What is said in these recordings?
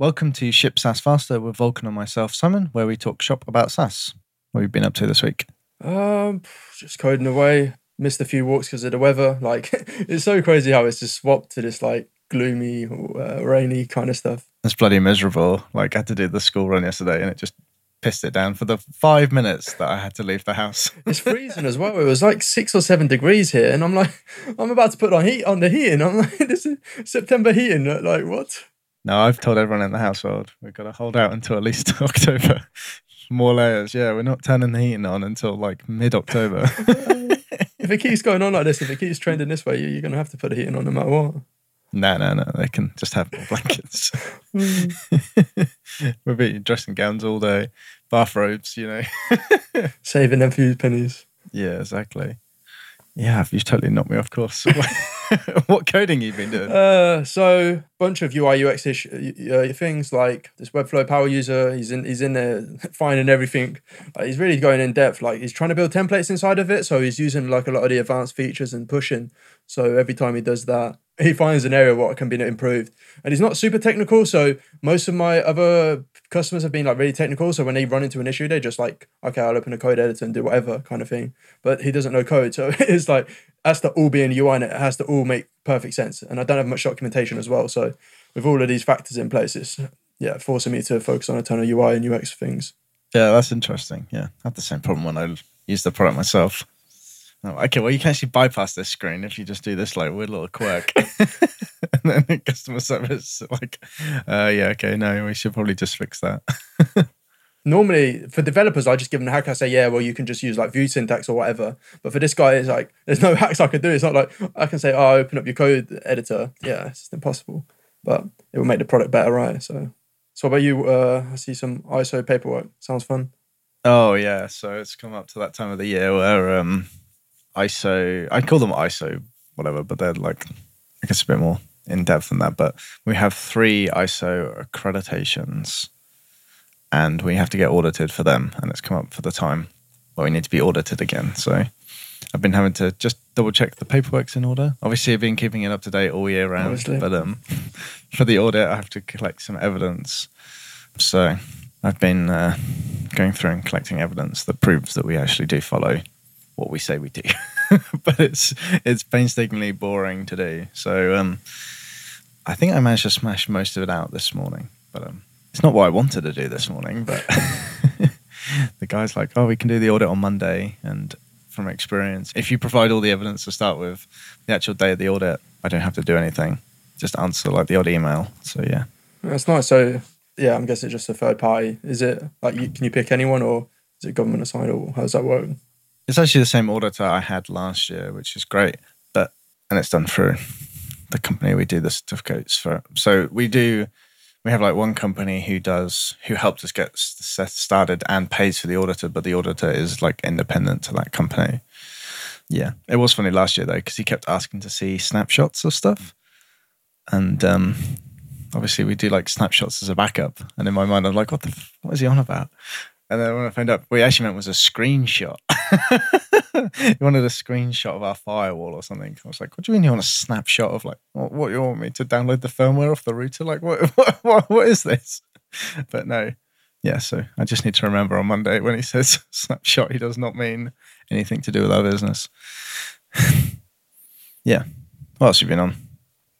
Welcome to Ship SaaS Faster with Volkan and myself, Simon, where we talk shop about SaaS. What have you been up to this week? Um, just coding away. Missed a few walks because of the weather. Like it's so crazy how it's just swapped to this like gloomy, uh, rainy kind of stuff. It's bloody miserable. Like I had to do the school run yesterday, and it just pissed it down for the five minutes that I had to leave the house. It's freezing as well. It was like six or seven degrees here, and I'm like, I'm about to put on heat on the heating. I'm like, this is September heating. Like what? No, I've told everyone in the household we've got to hold out until at least October. More layers. Yeah, we're not turning the heating on until like mid October. if it keeps going on like this, if it keeps trending this way, you're going to have to put the heating on no matter what. No, no, no. They can just have more blankets. Hmm. we'll be dressing gowns all day, bathrobes, you know. Saving them few pennies. Yeah, exactly. Yeah, you've totally knocked me off course. what coding you've been doing? Uh, so bunch of UI UX ish uh, things like this Webflow power user. He's in he's in there finding everything. He's really going in depth. Like he's trying to build templates inside of it. So he's using like a lot of the advanced features and pushing. So every time he does that, he finds an area what can be improved. And he's not super technical. So most of my other customers have been like really technical. So when they run into an issue, they're just like, okay, I'll open a code editor and do whatever kind of thing. But he doesn't know code. So it's like, has to all be in UI and it has to all make perfect sense. And I don't have much documentation as well. So with all of these factors in place, it's yeah, forcing me to focus on a ton of UI and UX things. Yeah, that's interesting. Yeah. I had the same problem when I used the product myself. Oh, okay, well, you can actually bypass this screen if you just do this like weird little quirk. and then customer service, like, uh, yeah, okay, no, we should probably just fix that. Normally, for developers, I just give them a hack. I say, yeah, well, you can just use like Vue syntax or whatever. But for this guy, it's like, there's no hacks I can do. It's not like I can say, oh, open up your code editor. Yeah, it's just impossible. But it will make the product better, right? So, so what about you? Uh, I see some ISO paperwork. Sounds fun. Oh, yeah. So it's come up to that time of the year where, um, ISO. I call them ISO, whatever, but they're like I guess a bit more in depth than that. But we have three ISO accreditations, and we have to get audited for them, and it's come up for the time where we need to be audited again. So I've been having to just double check the paperwork's in order. Obviously, I've been keeping it up to date all year round, Obviously. but um, for the audit, I have to collect some evidence. So I've been uh, going through and collecting evidence that proves that we actually do follow what we say we do, but it's it's painstakingly boring to do. So um, I think I managed to smash most of it out this morning, but um, it's not what I wanted to do this morning. But the guy's like, "Oh, we can do the audit on Monday," and from experience, if you provide all the evidence to start with, the actual day of the audit, I don't have to do anything. Just answer like the odd email. So yeah, that's nice. So yeah, I'm guessing it's just a third party. Is it like you, can you pick anyone or is it government assigned or how does that work? It's actually the same auditor I had last year, which is great. But and it's done through the company we do the certificates for. So we do. We have like one company who does who helped us get started and pays for the auditor, but the auditor is like independent to that company. Yeah, it was funny last year though because he kept asking to see snapshots of stuff, and um, obviously we do like snapshots as a backup. And in my mind, I'm like, what the f- what is he on about? And then when I found out what he actually meant was a screenshot. he wanted a screenshot of our firewall or something. I was like, what do you mean you want a snapshot of like, what, what you want me to download the firmware off the router? Like, what, what, what, is this? But no. Yeah, so I just need to remember on Monday when he says snapshot, he does not mean anything to do with our business. yeah. What else have you been on?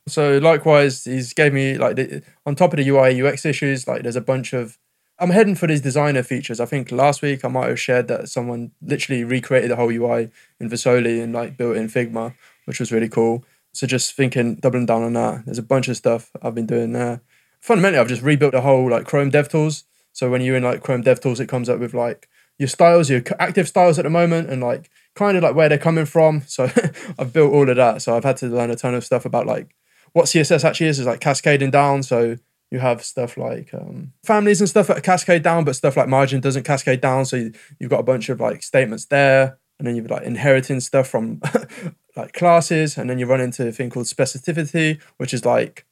So likewise, he's gave me like the, on top of the UI UX issues, like there's a bunch of I'm heading for these designer features. I think last week I might have shared that someone literally recreated the whole UI in Versoly and like built in Figma, which was really cool. So just thinking, doubling down on that. There's a bunch of stuff I've been doing there. Fundamentally, I've just rebuilt the whole like Chrome DevTools. So when you're in like Chrome DevTools, it comes up with like your styles, your active styles at the moment, and like kind of like where they're coming from. So I've built all of that. So I've had to learn a ton of stuff about like what CSS actually is, is like cascading down. So you have stuff like um, families and stuff that cascade down, but stuff like margin doesn't cascade down. So you, you've got a bunch of like statements there, and then you've like inheriting stuff from like classes, and then you run into a thing called specificity, which is like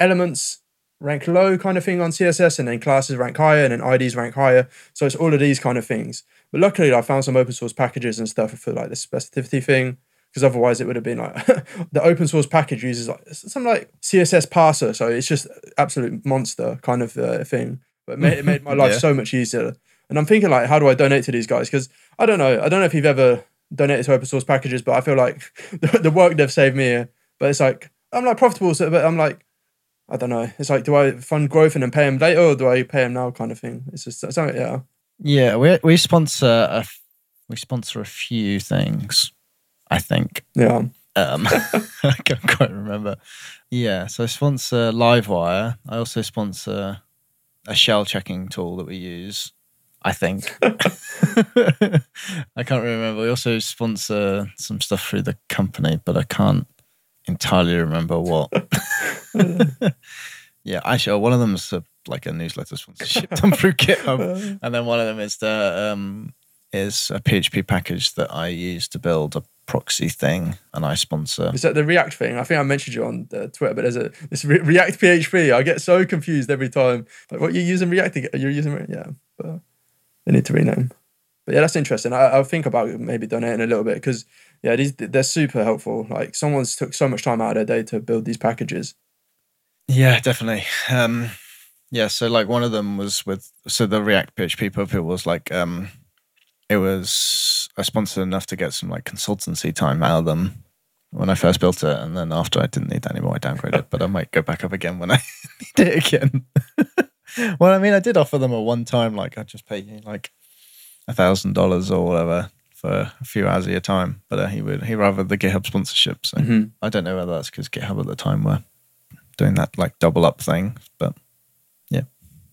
elements rank low kind of thing on CSS, and then classes rank higher, and then IDs rank higher. So it's all of these kind of things. But luckily, I found some open source packages and stuff for like the specificity thing. Because otherwise it would have been like the open source package uses like something like CSS parser, so it's just absolute monster kind of uh, thing. But it made, it made my life Yeah. so much easier. And I'm thinking like, how do I donate to these guys? Because I don't know, I don't know if you've ever donated to open source packages, but I feel like the, the work they've saved me. But it's like I'm like profitable, so but I'm like. I don't know. It's like, do I fund growth and then pay them later, or do I pay them now? Kind of thing. It's just something. Yeah. Yeah, we we sponsor a, we sponsor a few things. I think. Yeah. Um, I can't quite remember. Yeah, so I sponsor Livewire. I also sponsor a shell checking tool that we use. I think. I can't remember. We also sponsor some stuff through the company, but I can't entirely remember what. yeah, actually, one of them is a, like a newsletter sponsorship done through GitHub, and then one of them is the um, is a PHP package that I use to build a proxy thing, and I sponsor. Is that the React thing? I think I mentioned you on the Twitter, but there's a this Re- React PHP. I get so confused every time. Like, what you're using React? You're using yeah, but they need to rename. But yeah, that's interesting. I, I'll think about maybe donating a little bit because yeah, these they're super helpful. Like someone's took so much time out of their day to build these packages. Yeah, definitely. Um, yeah, so like one of them was with so the React PHP puppet was like um, it was I sponsored enough to get some like consultancy time out of them when I first built it, and then after I didn't need that anymore, I downgraded. but I might go back up again when I need it again. well, I mean, I did offer them a one time like I just pay you like a thousand dollars or whatever for a few hours of your time, but uh, he would he rather the GitHub sponsorship. So Mhm. I don't know whether that's because GitHub at the time were doing that like double up thing, but yeah,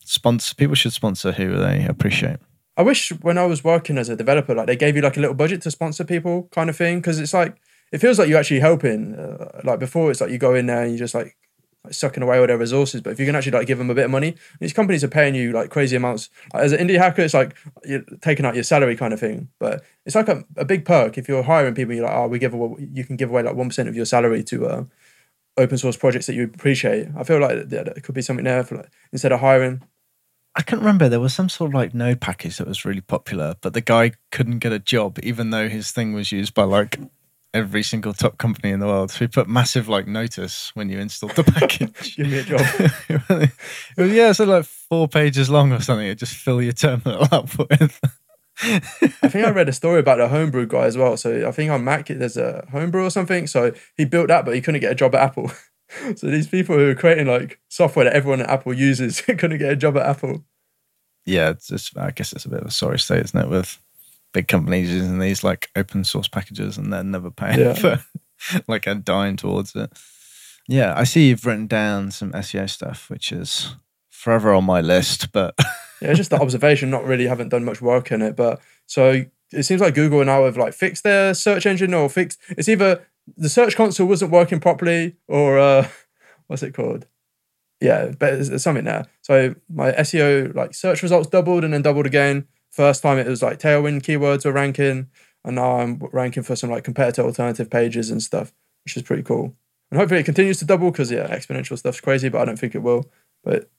sponsor people should sponsor who they appreciate. I wish when I was working as a developer, like they gave you like a little budget to sponsor people, kind of thing, because it's like it feels like you're actually helping. Uh, like before, it's like you go in there and you just like, like sucking away all their resources. But if you can actually like give them a bit of money, these companies are paying you like crazy amounts. Like, as an indie hacker, it's like you're taking out your salary kind of thing. But it's like a, a big perk if you're hiring people. You're like, oh, we give away, you can give away like one percent of your salary to uh, open source projects that you appreciate. I feel like there, could be something there for like instead of hiring. I can't remember. There was some sort of like node package that was really popular, but the guy couldn't get a job, even though his thing was used by like every single top company in the world. So he put massive like notice when you installed the package. Give me a job. it was, yeah, so like four pages long or something. It just fill your terminal up with. I think I read a story about the homebrew guy as well. So I think on Mac there's a homebrew or something. So he built that, but he couldn't get a job at Apple. So these people who are creating like software that everyone at Apple uses couldn't get a job at Apple. yeah, it's just, I guess it's a bit of a sorry state, isn't it? With big companies using these like open source packages and they're never paying Yeah. for like a dime towards it. Yeah, I see you've written down some SEO stuff, which is forever on my list, but Yeah, just the observation. Not really haven't done much work in it, but so it seems like Google now have like fixed their search engine or fixed. It's either the search console wasn't working properly or uh, what's it called? Yeah, but there's something there. So my SEO like search results doubled and then doubled again. First time it was like tailwind keywords were ranking, and now I'm ranking for some like competitor alternative pages and stuff, which is pretty cool. And hopefully it continues to double because yeah, exponential stuff's crazy, but I don't think it will. But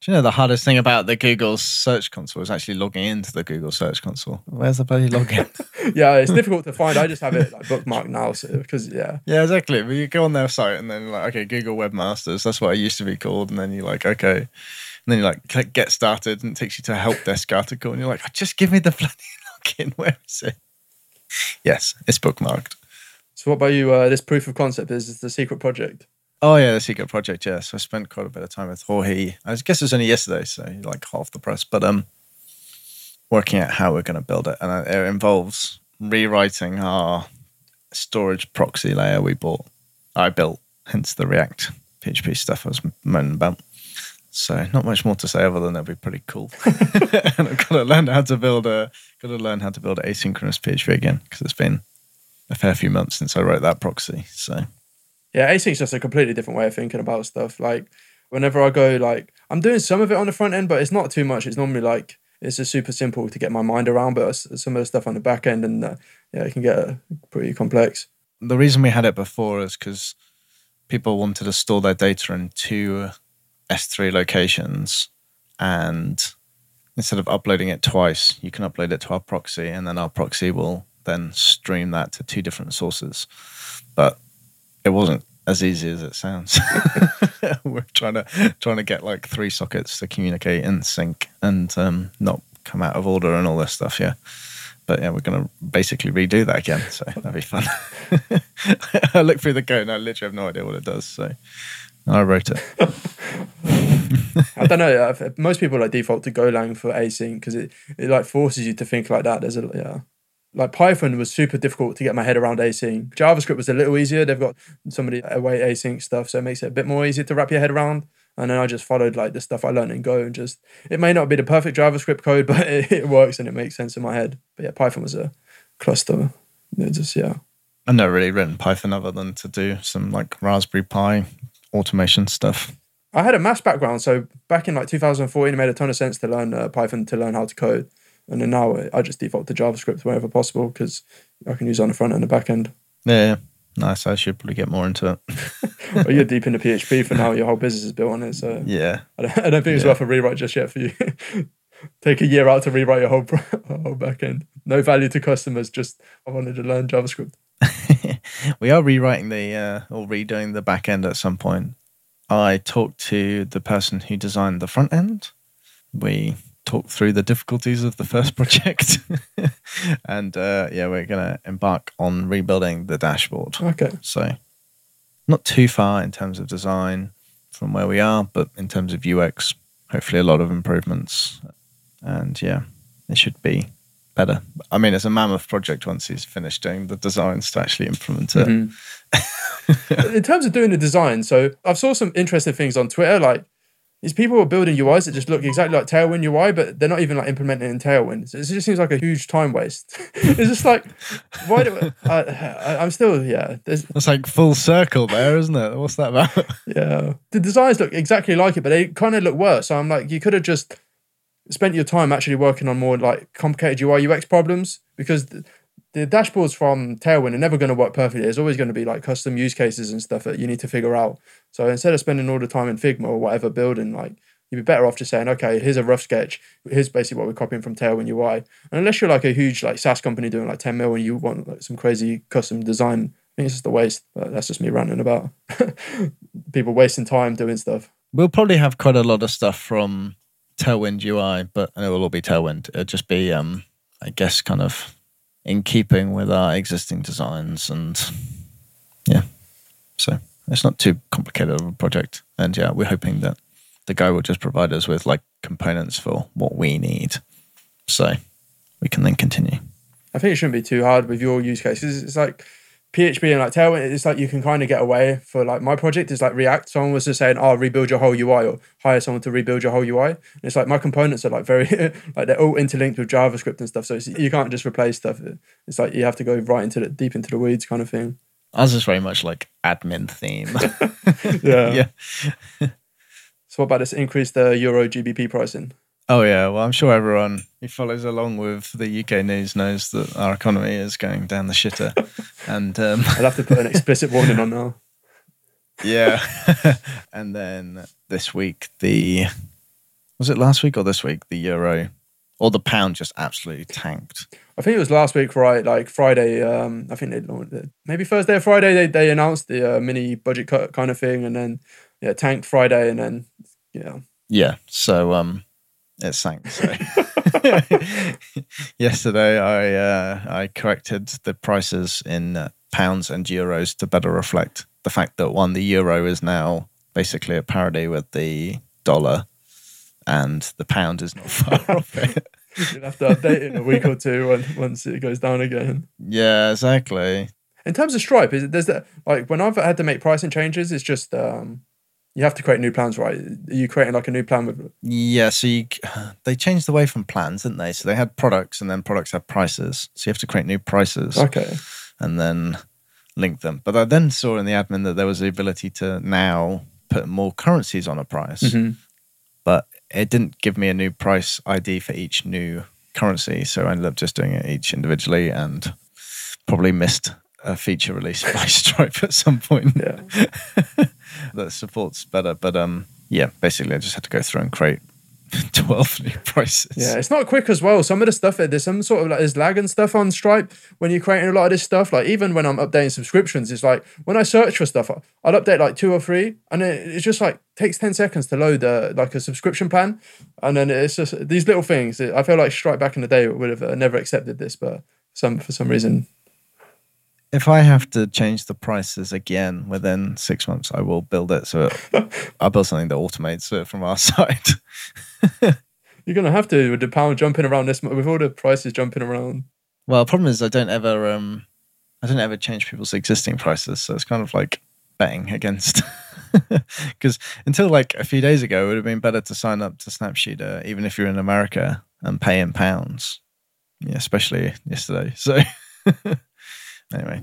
do you know the hardest thing about the Google Search Console is actually logging into the Google Search Console? Where's the bloody login? yeah, it's difficult to find. I just have it like bookmarked now, so because yeah, yeah, exactly. But you go on their site and then like, okay, Google Webmasters, that's what I used to be called, and then you're like, okay, and then you like click get started, and it takes you to a help desk article, and you're like, just give me the bloody login. Where is it? Yes, it's bookmarked. So what about you? Uh, this proof of concept is the secret project. Oh yeah, the secret project. Yeah, so I spent quite a bit of time with Jorge. I guess it was only yesterday, so like half the press. But um, working out how we're going to build it, and uh, it involves rewriting our storage proxy layer we bought. I built, hence the React PHP stuff I was moaning about. So not much more to say other than it'll be pretty cool. and I've got to learn how to build a got to learn how to build asynchronous PHP again because it's been a fair few months since I wrote that proxy. So Yeah, async is just a completely different way of thinking about stuff. Like whenever I go, like I'm doing some of it on the front end, but it's not too much. It's normally like it's just super simple to get my mind around. But some of the stuff on the back end, and uh, yeah, it can get uh, pretty complex. the reason we had it before is because people wanted to store their data in two S3 locations, and instead of uploading it twice, you can upload it to our proxy, and then our proxy will then stream that to two different sources. But it wasn't as easy as it sounds. We're trying to trying to get like three sockets to communicate in sync and um, not come out of order and all this stuff. Yeah, but yeah, we're gonna basically redo that again. So that'd be fun. I look through the code and I literally have no idea what it does. So I wrote it. I don't know. Most people like default to Golang for async because it, it like forces you to think like that. There's a yeah. Like Python was super difficult to get my head around async. JavaScript was a little easier. They've got somebody away async stuff, so it makes it a bit more easy to wrap your head around. And then I just followed like the stuff I learned in Go and just it may not be the perfect JavaScript code, but it, it works and it makes sense in my head. But yeah, Python was a cluster. It just yeah. I've never really written Python other than to do some like Raspberry Pi automation stuff. I had a maths background, so back in like 2014, it made a ton of sense to learn uh, Python to learn how to code. And then now I just default to JavaScript whenever possible because I can use it on the front and the back end. Yeah, nice. I should probably get more into it. but you're deep into PHP for now. Your whole business is built on it. So Yeah, I don't, I don't think it's Yeah. worth a rewrite just yet for you. Take a year out to rewrite your whole whole back end. No value to customers. Just I wanted to learn JavaScript. we are rewriting the uh, or redoing the back end at some point. I talked to the person who designed the front end. We talked through the difficulties of the first project, and uh, yeah, we're gonna embark on rebuilding the dashboard. Okay. So, not too far in terms of design from where we are, but in terms of UX, hopefully a lot of improvements. And yeah, it should be better. I mean, it's a mammoth project once he's finished doing the designs to actually implement it. Mhm. in terms of doing the design, so I've saw some interesting things on Twitter. Like these people are building UIs that just look exactly like Tailwind UI, but they're not even like implementing in Tailwind. So it just seems like a huge time waste. it's just like why do I, I, I'm still yeah. There's It's like full circle there, isn't it? What's that about? yeah. The designs look exactly like it, but they kind of look worse. So I'm like, you could have just spent your time actually working on more like complicated UI UX problems because the, dashboards from Tailwind are never going to work perfectly. There's always going to be like custom use cases and stuff that you need to figure out. So instead of spending all the time in Figma or whatever building, like you'd be better off just saying, okay, here's a rough sketch. Here's basically what we're copying from Tailwind UI. And unless you're like a huge like SaaS company doing like 10 mil and you want like some crazy custom design, I think it's just a waste. But that's just me ranting about people wasting time doing stuff. We'll probably have quite a lot of stuff from Tailwind UI, but it will all be Tailwind. It'll just be, um, I guess, kind of in keeping with our existing designs, and yeah, so it's not too complicated of a project. And yeah, we're hoping that the guy will just provide us with like components for what we need, so we can then continue. I think it shouldn't be too hard with your use cases. It's like PHP and like Tailwind. It's like you can kind of get away for like my project is like React. Someone was just saying, "Oh, rebuild your whole UI," or hire someone to rebuild your whole UI. And it's like my components are like very like they're all interlinked with JavaScript and stuff. So it's, you can't just replace stuff. It's like you have to go right into the deep into the weeds kind of thing. Ours is very much like admin theme. Yeah. yeah. So what about this increase the Euro GBP pricing? Oh yeah, well I'm sure everyone who follows along with the UK news knows that our economy is going down the shitter, and um, I'll have to put an explicit warning on now. yeah, and then this week the was it last week or this week the euro or the pound just absolutely tanked. I think it was last week, right? Like Friday. Um, I think they maybe Thursday or Friday. They they announced the uh, mini budget cut kind of thing, and then yeah, tanked Friday, and then yeah, Yeah, so um, it sank. So yesterday I uh, I corrected the prices in uh, pounds and euros to better reflect the fact that one the euro is now basically at parity with the dollar, and the pound is not far off it. you'll have to update it in a week or two when, once it goes down again. Yeah, exactly. In terms of Stripe, is it, there's that like when I've had to make pricing changes, it's just um, you have to create new plans, right? Are you creating like a new plan with? Yeah, so you, they changed away from plans, didn't they? So they had products, and then products had prices. So you have to create new prices. Okay, and then link them. But I then saw in the admin that there was the ability to now put more currencies on a price, Mhm. but it didn't give me a new price ID for each new currency. So I ended up just doing it each individually and probably missed a feature release by Stripe at some point yeah. that supports better. But um, yeah, basically I just had to go through and create 12 new prices. Yeah, it's not quick as well. Some of the stuff there's some sort of like there's lag and stuff on Stripe when you're creating a lot of this stuff. Like even when I'm updating subscriptions, it's like when I search for stuff, I'll update like two or three, and it, it just like takes ten seconds to load a, like a subscription plan, and then it's just these little things. I feel like Stripe back in the day would have uh, never accepted this, but some for some reason if I have to change the prices again within six months, I will build it. So I'll build something that automates it from our side. You're gonna have to with the pound jumping around this month, with all the prices jumping around. Well, the problem is I don't ever um I don't ever change people's existing prices, so it's kind of like betting against. Because until like a few days ago, it would have been better to sign up to SnapShooter, even if you're in America, and pay in pounds. Yeah, especially yesterday. So anyway,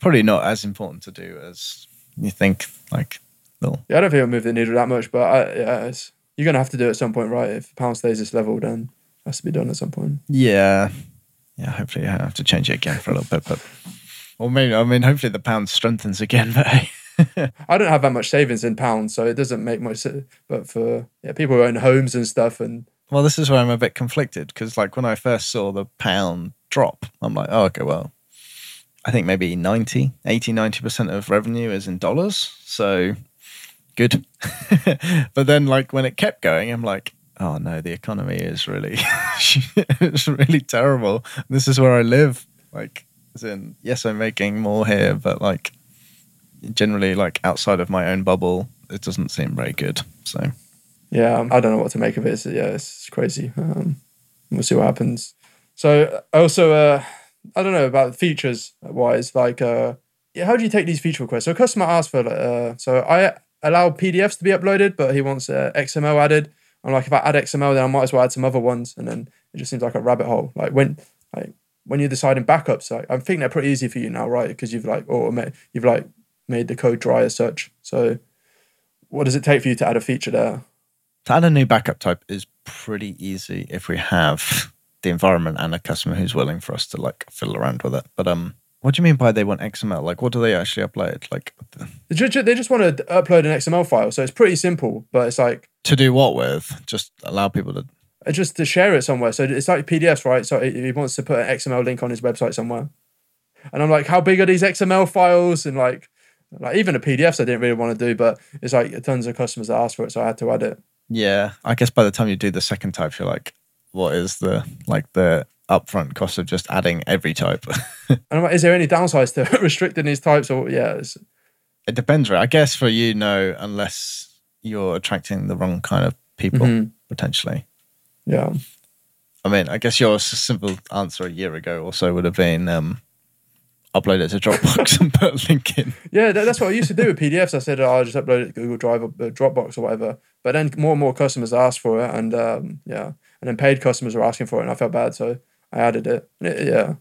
probably not as important to do as you think. Like, no. Yeah, I don't think it'll move the needle that much, but I, yeah, you're gonna have to do it at some point, right? If pound stays this level, then it has to be done at some point. Yeah, yeah. Hopefully, I have to change it again for a little bit, but or maybe I mean, hopefully the pound strengthens again. But I don't have that much savings in pounds, so it doesn't make much. But for yeah, people who own homes and stuff, and well, this is where I'm a bit conflicted because, like, when I first saw the pound drop, I'm like, oh, okay, well, I think maybe 90, 80, 90% of revenue is in dollars. So good. but then like when it kept going, I'm like, oh no, the economy is really, it's really terrible. This is where I live. Like, as in, yes, I'm making more here, but like generally like outside of my own bubble, it doesn't seem very good. So yeah, I don't know what to make of it. It's, yeah, it's crazy. Um, we'll see what happens. So I also, uh, I don't know about features wise. Like, uh, yeah, how do you take these feature requests? So, a customer asks for, uh, so I allow PDFs to be uploaded, but he wants uh, XML added. I'm like, if I add XML, then I might as well add some other ones, and then it just seems like a rabbit hole. Like when, like when you're deciding backups, like I'm thinking they're pretty easy for you now, right? Because you've like automate, you've like made the code dry as such. So, what does it take for you to add a feature there? To add a new backup type is pretty easy if we have the environment and a customer who's willing for us to like fiddle around with it. But um, what do you mean by they want XML? Like, what do they actually upload? Like, they just, they just want to upload an XML file, so it's pretty simple. But it's like to do what with? Just allow people to uh, just to share it somewhere. So it's like PDFs, right? So he wants to put an XML link on his website somewhere. And I'm like, how big are these XML files? And like, like even the PDFs I didn't really want to do, but it's like tons of customers that asked for it, so I had to add it. Yeah, I guess by the time you do the second type, you're like, what is the like the upfront cost of just adding every type? and I'm like, is there any downsides to restricting these types? Or yeah, it depends, right? I guess for you, no, unless you're attracting the wrong kind of people mm-hmm. potentially. Yeah. I mean, I guess your simple answer a year ago or so would have been um, upload it to Dropbox and put a link in. Yeah, that, that's what I used to do with PDFs. I said oh, I'll just upload it to Google Drive or uh, Dropbox or whatever. But then more and more customers asked for it, and um, yeah, and then paid customers were asking for it, and I felt bad, so I added it. it yeah.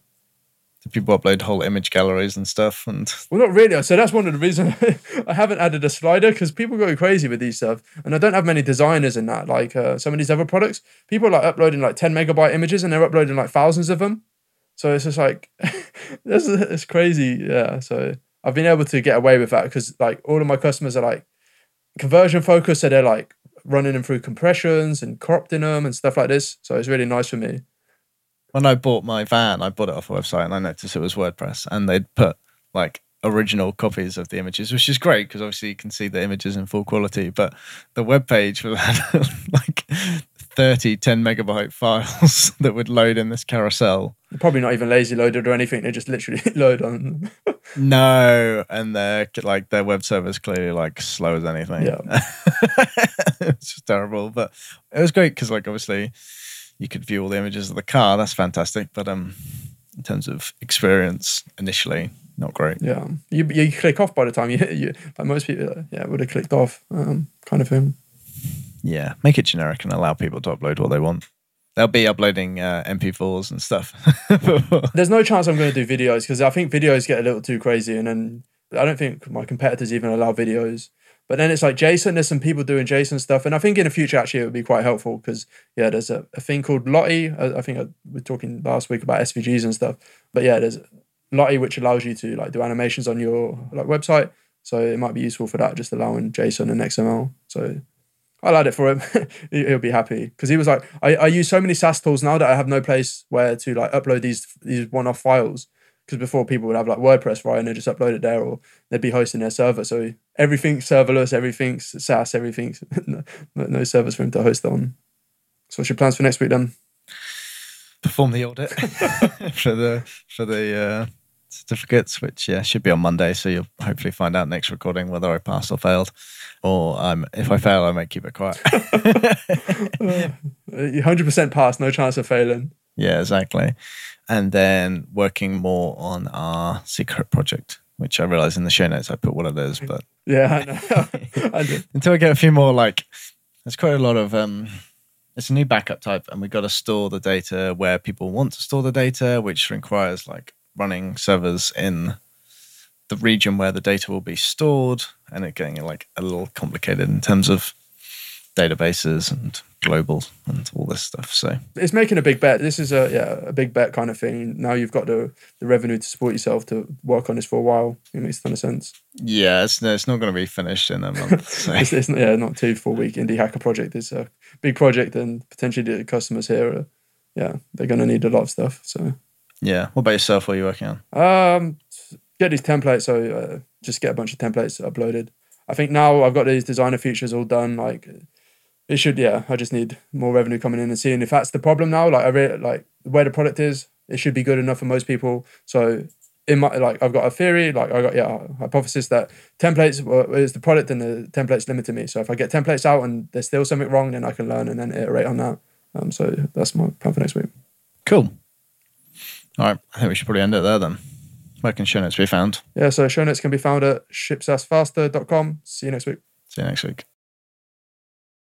Did people upload whole image galleries and stuff? And well, not really. So that's one of the reasons I haven't added a slider because people go crazy with these stuff, and I don't have many designers in that. Like uh, some of these other products, people are like uploading like ten megabyte images, and they're uploading like thousands of them. So it's just like this it's crazy. Yeah. So I've been able to get away with that because like all of my customers are like conversion focused, so they're like running them through compressions and corrupting them and stuff like this. So it's really nice for me. When I bought my van, I bought it off a website and I noticed it was WordPress and they'd put like original copies of the images, which is great because obviously you can see the images in full quality. But the web page had like 30 10 megabyte files that would load in this carousel. Probably not even lazy loaded or anything. They just literally load on. no, and their like their web server is clearly like slow as anything. Yeah, it's just terrible. But it was great because like obviously you could view all the images of the car. That's fantastic. But um, in terms of experience initially, not great. Yeah, you you click off by the time you, you like most people, yeah, would have clicked off, um, kind of thing. Yeah, make it generic and allow people to upload what they want. They'll be uploading uh, MP4s and stuff. There's no chance I'm going to do videos because I think videos get a little too crazy, and then I don't think my competitors even allow videos. But then it's like JSON. There's some people doing JSON stuff, and I think in the future actually it would be quite helpful because yeah, there's a, a thing called Lottie. I, I think I, we were talking last week about SVGs and stuff. But yeah, there's Lottie which allows you to like do animations on your like website. So it might be useful for that, just allowing JSON and XML. So I'll add it for him. He- He'll be happy because he was like, I, I use so many SaaS tools now that I have no place where to like upload these these one off files. Because before people would have like WordPress, right, and they just upload it there, or they'd be hosting their server. So everything's serverless, everything's SaaS, everything's no, no servers for him to host on. So what's your plans for next week then? Perform the audit for the for the uh, certificates, which yeah should be on Monday. So you'll hopefully find out next recording whether I passed or failed, or um, if I fail, I might keep it quiet. Hundred percent pass, no chance of failing. yeah, exactly. And then working more on our secret project, which I realize in the show notes I put what it is, but Yeah, I know. I until I get a few more like there's quite a lot of um it's a new backup type and we've got to store the data where people want to store the data which requires like running servers in the region where the data will be stored and it getting like a little complicated in terms of databases and global and all this stuff so it's making a big bet. This is a yeah a big bet kind of thing. Now you've got the the revenue to support yourself to work on this for a while. It makes a ton of sense. yeah it's, no, it's not going to be finished in a month so It's, it's not, yeah, not two four week indie hacker project. It's a big project, and potentially the customers here, are, yeah, they're going to need a lot of stuff. So yeah what about yourself what are you working on um, get these templates. So uh, just get a bunch of templates uploaded. I think now I've got these designer features all done. Like it should, yeah. I just need more revenue coming in and seeing if that's the problem now. Like I really like where the product is. It should be good enough for most people. So in my like I've got a theory, like I got yeah a hypothesis that templates well, is the product and the templates limit to me. So if I get templates out and there's still something wrong, then I can learn and then iterate on that. Um, so that's my plan for next week. cool all right i think we should probably end it there then where can show notes be found Yeah, so show notes can be found at shipsasfaster.com. See you next week. see you next week